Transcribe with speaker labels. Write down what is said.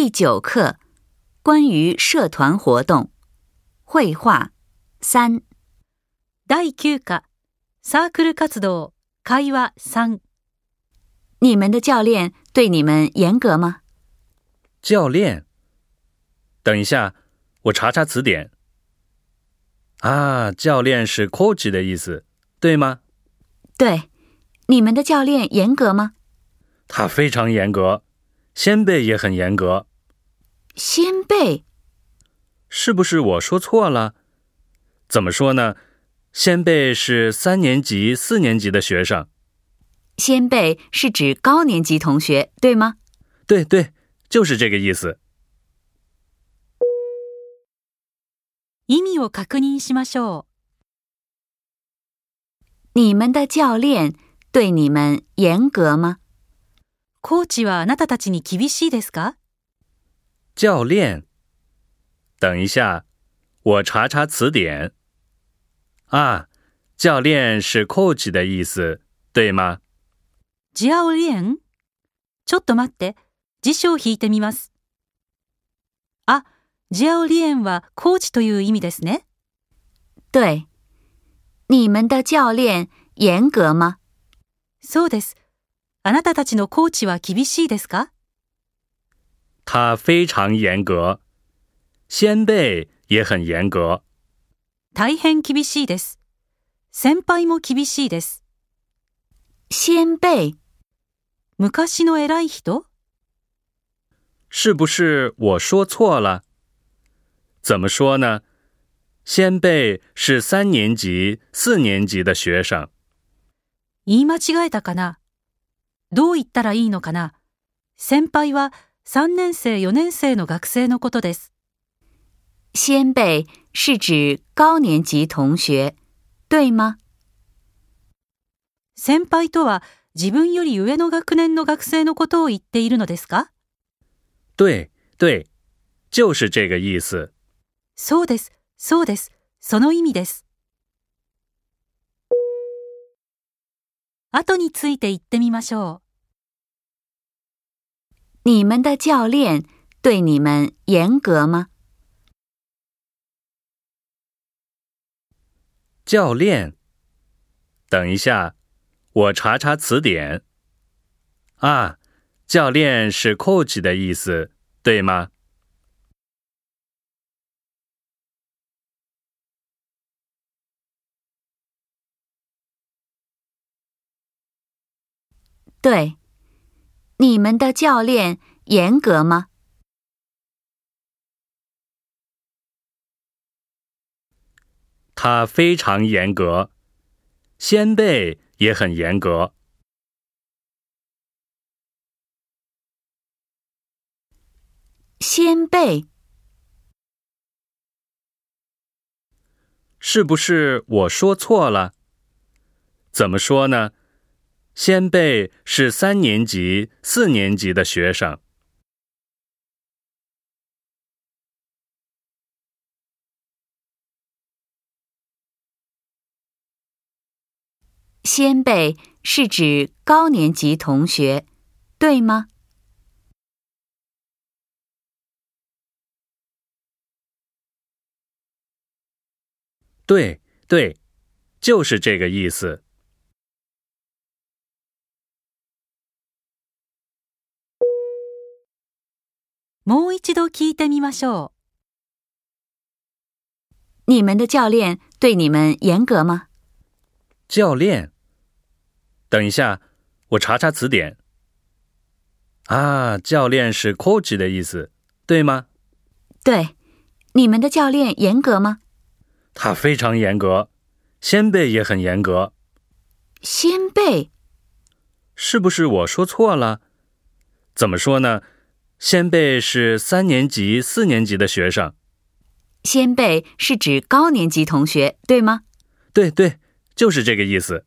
Speaker 1: 第九课，关于社团活动，绘画三。
Speaker 2: 第九课，サークル活動会話三。
Speaker 1: 你们的教练对你们严格吗？
Speaker 3: 教练，等一下，我查查词典。啊，教练是 coach 的意思，对吗？
Speaker 1: 对，你们的教练严格吗？
Speaker 3: 他非常严格，先辈也很严格。
Speaker 1: 先辈，
Speaker 3: 是不是我说错了？怎么说呢？先辈是三年级、四年级的学生。
Speaker 1: 先辈是指高年级同学，对吗？
Speaker 3: 对对，就是这个意思。
Speaker 2: 意味を確認しましょう。
Speaker 1: 你们的教练对你们严格吗？
Speaker 2: コーチはあなたたちに厳しいですか？
Speaker 3: 教练。等一下，我查查词典。啊，教练是 coach 的意思，对吗？
Speaker 2: 教練。ちょっと待って、辞書を引いてみます。あ、教練はコーチという意味ですね。
Speaker 1: 对。你们的教练严格吗？
Speaker 2: そうです。あなたたちのコーチは厳しいですか
Speaker 3: 他非常严格，先辈也很严格。
Speaker 2: 大変厳しいです。先輩も厳しいです。
Speaker 1: 先辈，
Speaker 2: 昔の偉い人。
Speaker 3: 是不是我说错了？怎么说呢？先辈是三年级、四年级的学生。
Speaker 2: 言い間違えたかな？どう言ったらいいのかな？先輩は。3年生4年生の学生のことです。
Speaker 1: 先輩是指高年级同学、对吗
Speaker 2: 先輩とは自分より上の学年の学生のことを言っているのですか
Speaker 3: 对、对、就是这个意思。
Speaker 2: そうです、そうです、その意味です。後について言ってみましょう。
Speaker 1: 你们的教练对你们严格吗？
Speaker 3: 教练，等一下，我查查词典。啊，教练是 coach 的意思，对吗？
Speaker 1: 对。你们的教练严格吗？
Speaker 3: 他非常严格，先辈也很严格。
Speaker 1: 先辈，
Speaker 3: 是不是我说错了？怎么说呢？先辈是三年级、四年级的学生。
Speaker 1: 先辈是指高年级同学，对吗？
Speaker 3: 对对，就是这个意思。
Speaker 2: もう一度聞いてみましょう。
Speaker 1: 你们的教练对你们严格吗？
Speaker 3: 教练，等一下，我查查词典。啊，教练是 coach 的意思，对吗？
Speaker 1: 对，你们的教练严格吗？
Speaker 3: 他非常严格，先辈也很严格。
Speaker 1: 先辈，
Speaker 3: 是不是我说错了？怎么说呢？先辈是三年级、四年级的学生，
Speaker 1: 先辈是指高年级同学，对吗？
Speaker 3: 对对，就是这个意思。